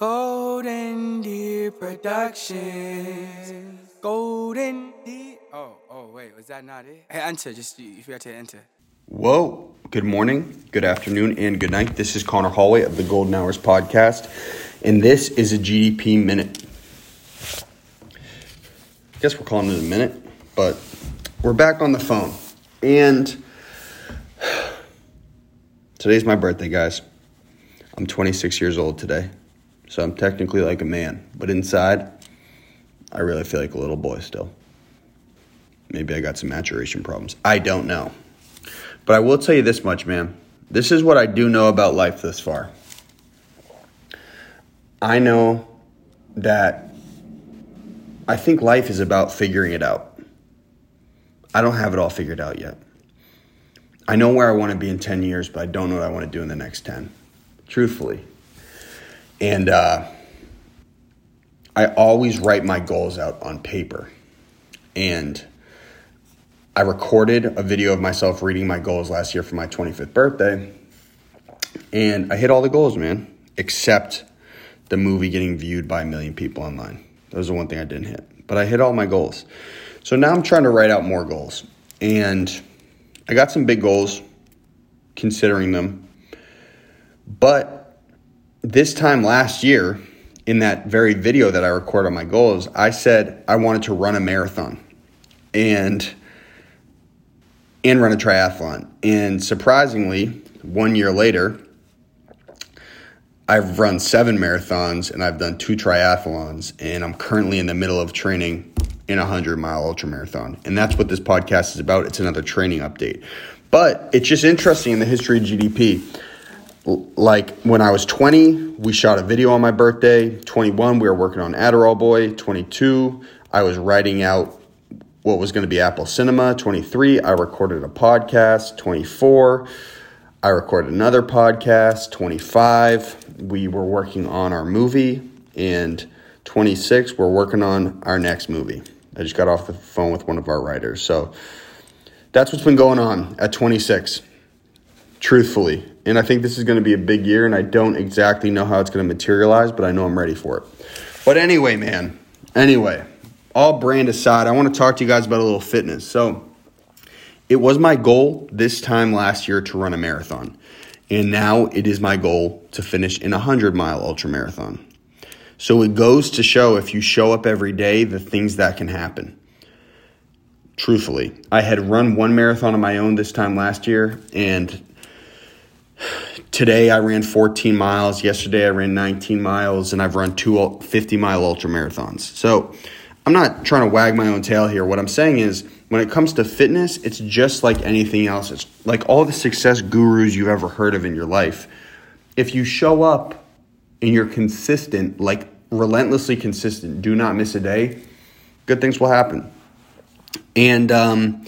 Golden Deer Productions. Golden Deer. Oh, oh, wait, was that not it? Hey, enter, just you, you forgot to enter. Whoa. Good morning, good afternoon, and good night. This is Conor Holway of the Golden Hours Podcast, and this is a GDP Minute. I guess we're calling it a minute, but we're back on the phone. And today's my birthday, guys. I'm 26 years old today, so I'm technically like a man, but inside, I really feel like a little boy still. Maybe I got some maturation problems. I don't know. But I will tell you this much, man. This is what I do know about life this far. I know that I think life is about figuring it out. I don't have it all figured out yet. I know where I want to be in 10 years, but I don't know what I want to do in the next 10, truthfully. And uh, I always write my goals out on paper. And I recorded a video of myself reading my goals last year for my 25th birthday. And I hit all the goals, man, except the movie getting viewed by a million people online. That was the one thing I didn't hit. But I hit all my goals. So now I'm trying to write out more goals. And I got some big goals, considering them. But this time last year, in that very video that I record on my goals, I said I wanted to run a marathon. And and run a triathlon. And surprisingly, one year later, I've run seven marathons and I've done two triathlons, and I'm currently in the middle of training in a 100 mile ultra marathon. And that's what this podcast is about. It's another training update. But it's just interesting in the history of GDP. Like when I was 20, we shot a video on my birthday. 21, we were working on Adderall Boy. 22, I was writing out what was going to be Apple Cinema. 23, I recorded a podcast. 24, I recorded another podcast. 25, we were working on our movie. And 26, we're working on our next movie. I just got off the phone with one of our writers. So that's what's been going on at 26, truthfully. And I think this is going to be a big year, and I don't exactly know how it's going to materialize, but I know I'm ready for it. But anyway, man, anyway all brand aside, I want to talk to you guys about a little fitness. So, it was my goal this time last year to run a marathon. And now it is my goal to finish in a 100 mile ultra marathon. So it goes to show if you show up every day, the things that can happen. Truthfully, I had run one marathon on my own this time last year, and today I ran 14 miles. Yesterday I ran 19 miles, and I've run two 50 mile ultra marathons. So I'm not trying to wag my own tail here. What I'm saying is, when it comes to fitness, it's just like anything else. It's like all the success gurus you've ever heard of in your life. If you show up and you're consistent, like relentlessly consistent, do not miss a day, good things will happen. And um,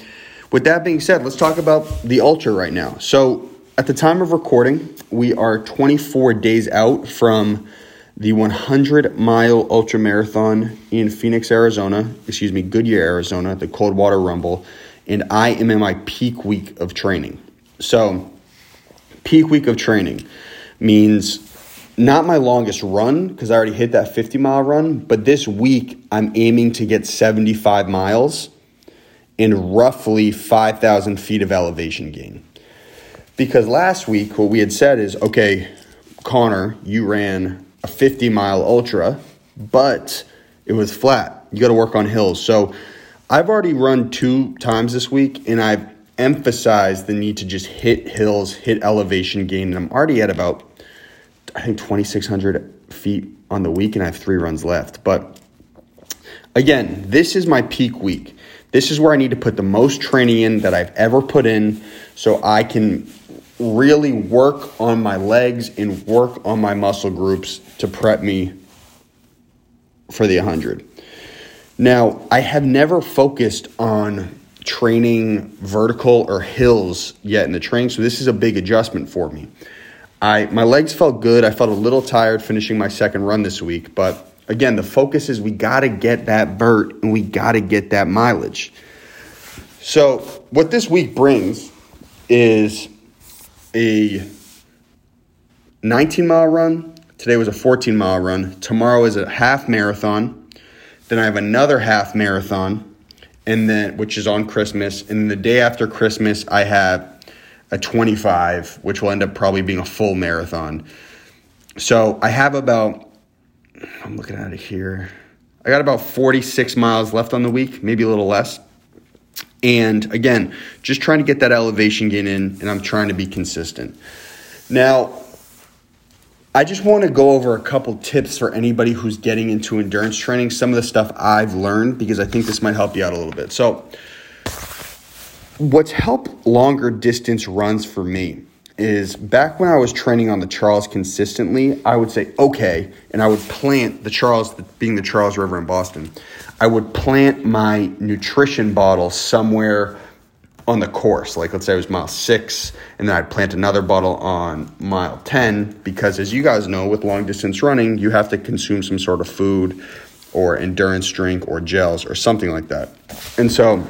with that being said, let's talk about the Ultra right now. So, at the time of recording, we are 24 days out from the 100 mile ultra marathon in Phoenix, Arizona, excuse me, Goodyear, Arizona, the Coldwater Rumble, and I am in my peak week of training. So, peak week of training means not my longest run because I already hit that 50 mile run, but this week I'm aiming to get 75 miles and roughly 5,000 feet of elevation gain. Because last week, what we had said is okay, Conor, you ran a 50 mile ultra, but it was flat. You got to work on hills. So I've already run two times this week, and I've emphasized the need to just hit hills, hit elevation gain. And I'm already at about, I think, 2,600 feet on the week, and I have three runs left. But again, this is my peak week. This is where I need to put the most training in that I've ever put in so I can really work on my legs and work on my muscle groups to prep me for the 100. Now, I have never focused on training vertical or hills yet in the training, so this is a big adjustment for me. I my legs felt good. I felt a little tired finishing my second run this week, but again, the focus is we got to get that vert and we got to get that mileage. So, what this week brings is a 19 mile run, Today was a 14 mile run. Tomorrow is a half marathon. Then I have another half marathon, and then which is on Christmas. And the day after Christmas, I have a 25, which will end up probably being a full marathon. So I have about, I'm looking at it here. I got about 46 miles left on the week, maybe a little less. And again, just trying to get that elevation gain in, and I'm trying to be consistent. Now, I just want to go over a couple tips for anybody who's getting into endurance training, some of the stuff I've learned, because I think this might help you out a little bit. So, what's helped longer distance runs for me is back when I was training on the Charles consistently, I would say, okay, and I would plant the Charles, being the Charles River in Boston, I would plant my nutrition bottle somewhere on the course. Like, let's say it was mile six, and then I'd plant another bottle on mile 10, because as you guys know, with long distance running, you have to consume some sort of food or endurance drink or gels or something like that. And so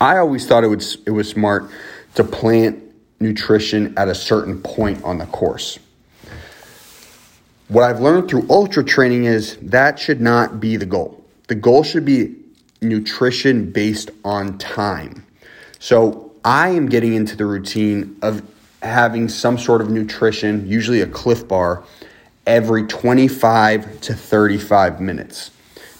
I always thought it was, it was smart to plant nutrition at a certain point on the course. What I've learned through ultra training is that should not be the goal. The goal should be nutrition based on time. So I am getting into the routine of having some sort of nutrition, usually a Clif bar, every 25 to 35 minutes.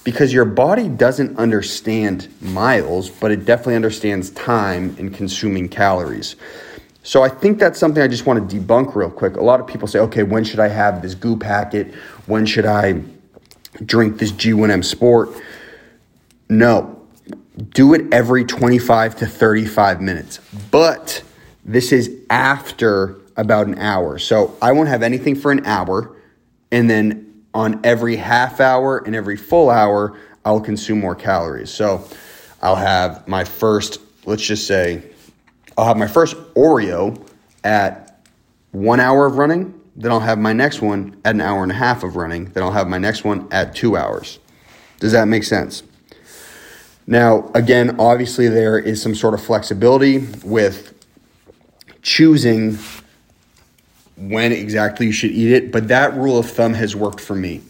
Because your body doesn't understand miles, but it definitely understands time and consuming calories. So I think that's something I just want to debunk real quick. A lot of people say, okay, when should I have this goo packet? When should I drink this G1M Sport? No, do it every 25 to 35 minutes. But this is after about an hour. So I won't have anything for an hour. And then on every half hour and every full hour, I'll consume more calories. So I'll have my first, let's just say, I'll have my first Oreo at one hour of running. Then I'll have my next one at an hour and a half of running. Then I'll have my next one at two hours. Does that make sense? Now, again, obviously, there is some sort of flexibility with choosing when exactly you should eat it, but that rule of thumb has worked for me.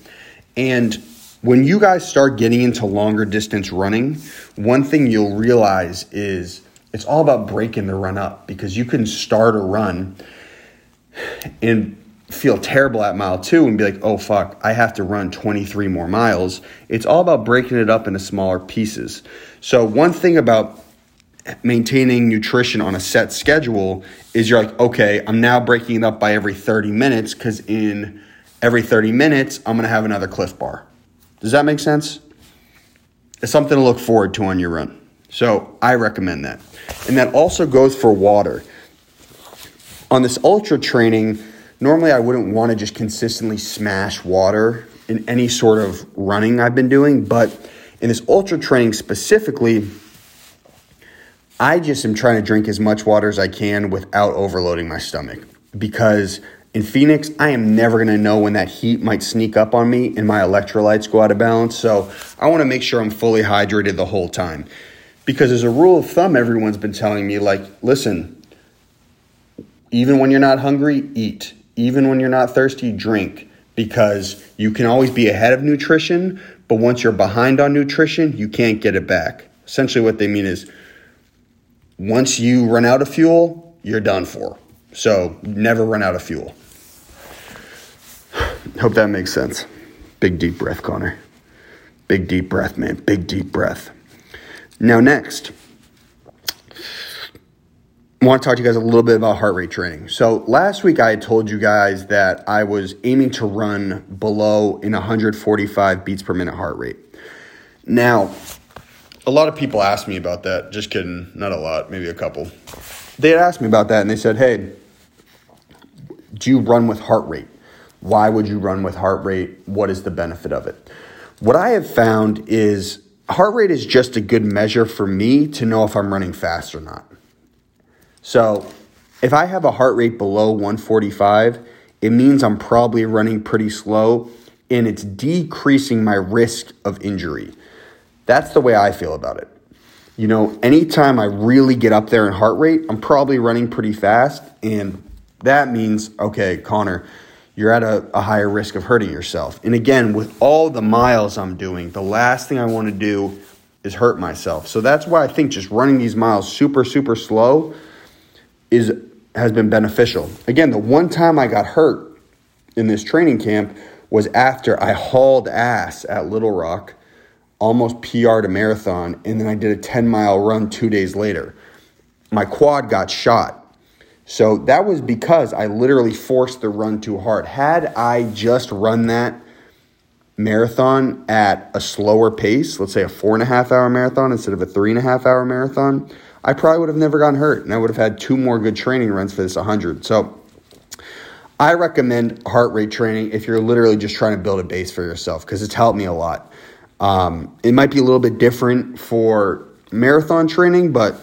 And when you guys start getting into longer distance running, one thing you'll realize is it's all about breaking the run up because you can start a run and feel terrible at mile two and be like, oh fuck, I have to run 23 more miles. It's all about breaking it up into smaller pieces. So, one thing about maintaining nutrition on a set schedule is you're like, okay, I'm now breaking it up by every 30 minutes because in every 30 minutes, I'm gonna have another Clif bar. Does that make sense? It's something to look forward to on your run. So, I recommend that. And that also goes for water. On this ultra training, normally I wouldn't want to just consistently smash water in any sort of running I've been doing, but in this ultra training specifically, I just am trying to drink as much water as I can without overloading my stomach because in Phoenix, I am never going to know when that heat might sneak up on me and my electrolytes go out of balance. So I want to make sure I'm fully hydrated the whole time. Because as a rule of thumb, everyone's been telling me, like, listen, even when you're not hungry, eat. Even when you're not thirsty, drink. Because you can always be ahead of nutrition, but once you're behind on nutrition, you can't get it back. Essentially, what they mean is once you run out of fuel, you're done for. So never run out of fuel. Hope that makes sense. Big deep breath, Conor. Big deep breath, man. Big deep breath. Now, next, I want to talk to you guys a little bit about heart rate training. So, last week I told you guys that I was aiming to run below in 145 beats per minute heart rate. Now, a lot of people asked me about that. Just kidding, not a lot, maybe a couple. They had asked me about that and they said, Hey, do you run with heart rate? Why would you run with heart rate? What is the benefit of it? What I have found is heart rate is just a good measure for me to know if I'm running fast or not. So if I have a heart rate below 145, it means I'm probably running pretty slow and it's decreasing my risk of injury. That's the way I feel about it. You know, anytime I really get up there in heart rate, I'm probably running pretty fast. And that means, okay, Conor, you're at a, a higher risk of hurting yourself. And again, with all the miles I'm doing, the last thing I want to do is hurt myself. So that's why I think just running these miles super, super slow is has been beneficial. Again, the one time I got hurt in this training camp was after I hauled ass at Little Rock, almost PR'd a marathon, and then I did a 10 mile run two days later. My quad got shot. So that was because I literally forced the run too hard. Had I just run that marathon at a slower pace, let's say a four and a half hour marathon instead of a three and a half hour marathon, I probably would have never gotten hurt and I would have had two more good training runs for this 100. So I recommend heart rate training if you're literally just trying to build a base for yourself because it's helped me a lot. Um, it might be a little bit different for marathon training, but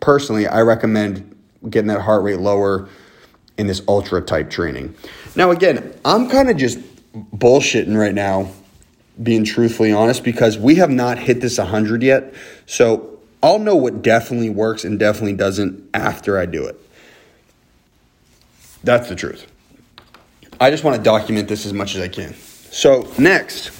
personally, I recommend getting that heart rate lower in this ultra type training. Now, again, I'm kind of just bullshitting right now, being truthfully honest, because we have not hit this 100 yet. So I'll know what definitely works and definitely doesn't after I do it. That's the truth. I just want to document this as much as I can. So, next,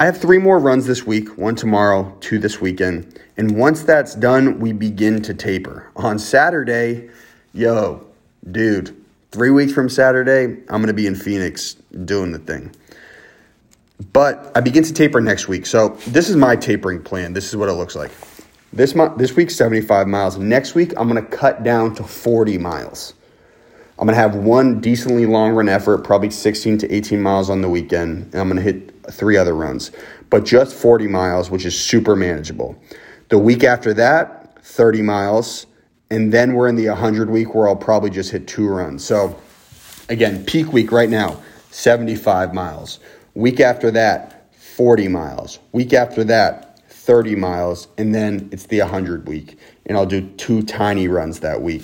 I have three more runs this week one tomorrow, two this weekend. And once that's done, we begin to taper. On Saturday, yo, dude, Three weeks from Saturday, I'm going to be in Phoenix doing the thing. But I begin to taper next week. So this is my tapering plan. This is what it looks like. This month, this week, 75 miles. Next week, I'm going to cut down to 40 miles. I'm going to have one decently long run effort, probably 16 to 18 miles on the weekend, and I'm going to hit three other runs. But just 40 miles, which is super manageable. The week after that, 30 miles, and then we're in the 100 week where I'll probably just hit two runs. So, again, peak week right now, 75 miles. Week after that, 40 miles. Week after that, 30 miles. And then it's the 100 week. And I'll do two tiny runs that week.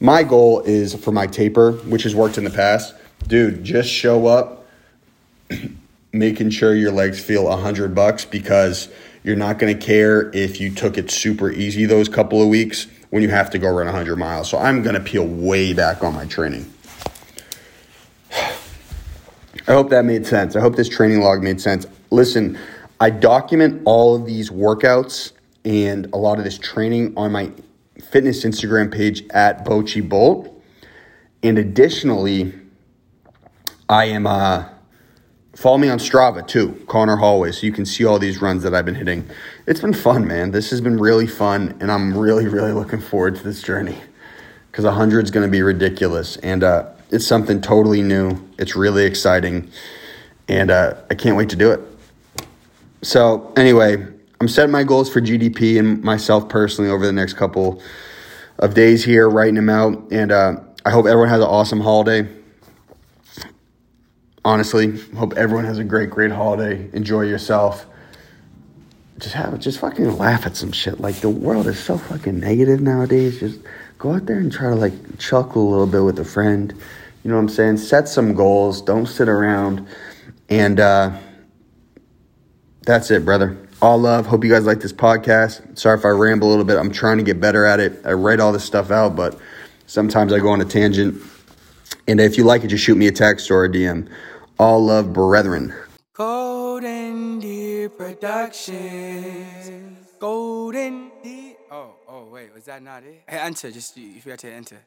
My goal is for my taper, which has worked in the past, dude, just show up making sure your legs feel 100 bucks because you're not going to care if you took it super easy those couple of weeks when you have to go run 100 miles. So I'm going to peel way back on my training. I hope that made sense. I hope this training log made sense. Listen, I document all of these workouts and a lot of this training on my fitness Instagram page at Boachie Bolt. And additionally, I am uh Follow me on Strava too, Conor Holway, so you can see all these runs that I've been hitting. It's been fun, man. This has been really fun, and I'm really, really looking forward to this journey because 100 is going to be ridiculous, and uh, it's something totally new. It's really exciting, and uh, I can't wait to do it. So, anyway, I'm setting my goals for GDP and myself personally over the next couple of days here, writing them out, and uh, I hope everyone has an awesome holiday honestly, hope everyone has a great, great holiday. Enjoy yourself. Just have just fucking laugh at some shit. Like the world is so fucking negative nowadays. Just go out there and try to like chuckle a little bit with a friend. You know what I'm saying? Set some goals. Don't sit around. And uh, that's it, brother. All love. Hope you guys like this podcast. Sorry if I ramble a little bit. I'm trying to get better at it. I write all this stuff out, but sometimes I go on a tangent. And if you like it, just shoot me a text or a DM all love brethren. Golden Deer Productions. Golden Deer. Oh, oh, wait, was that not it? Hey, enter. Just you, you forgot to enter.